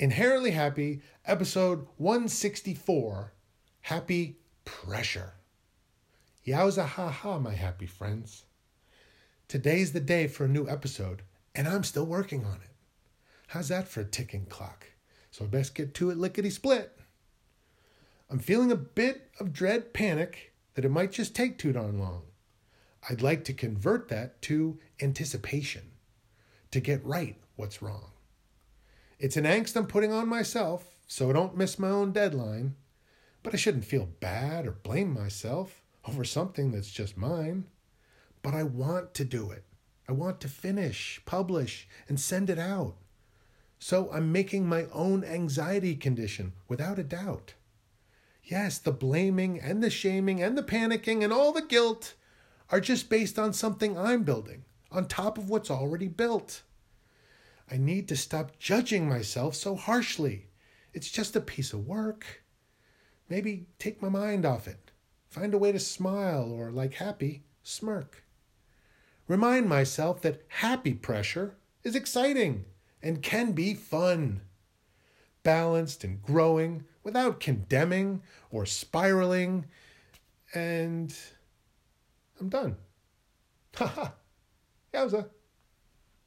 Inherently Happy, episode 164 Happy Pressure. Yowza ha ha, my happy friends. Today's the day for a new episode, and I'm still working on it. How's that for a ticking clock? So I best get to it lickety split. I'm feeling a bit of dread panic that it might just take too darn long. I'd like to convert that to anticipation, to get right what's wrong. It's an angst I'm putting on myself so I don't miss my own deadline, but I shouldn't feel bad or blame myself over something that's just mine. But I want to do it. I want to finish, publish, and send it out. So I'm making my own anxiety condition without a doubt. Yes, the blaming and the shaming and the panicking and all the guilt are just based on something I'm building on top of what's already built. I need to stop judging myself so harshly. It's just a piece of work. Maybe take my mind off it. Find a way to smile or, like happy, smirk. Remind myself that happy pressure is exciting and can be fun. Balanced and growing without condemning or spiraling. And I'm done. Ha ha. Yowza.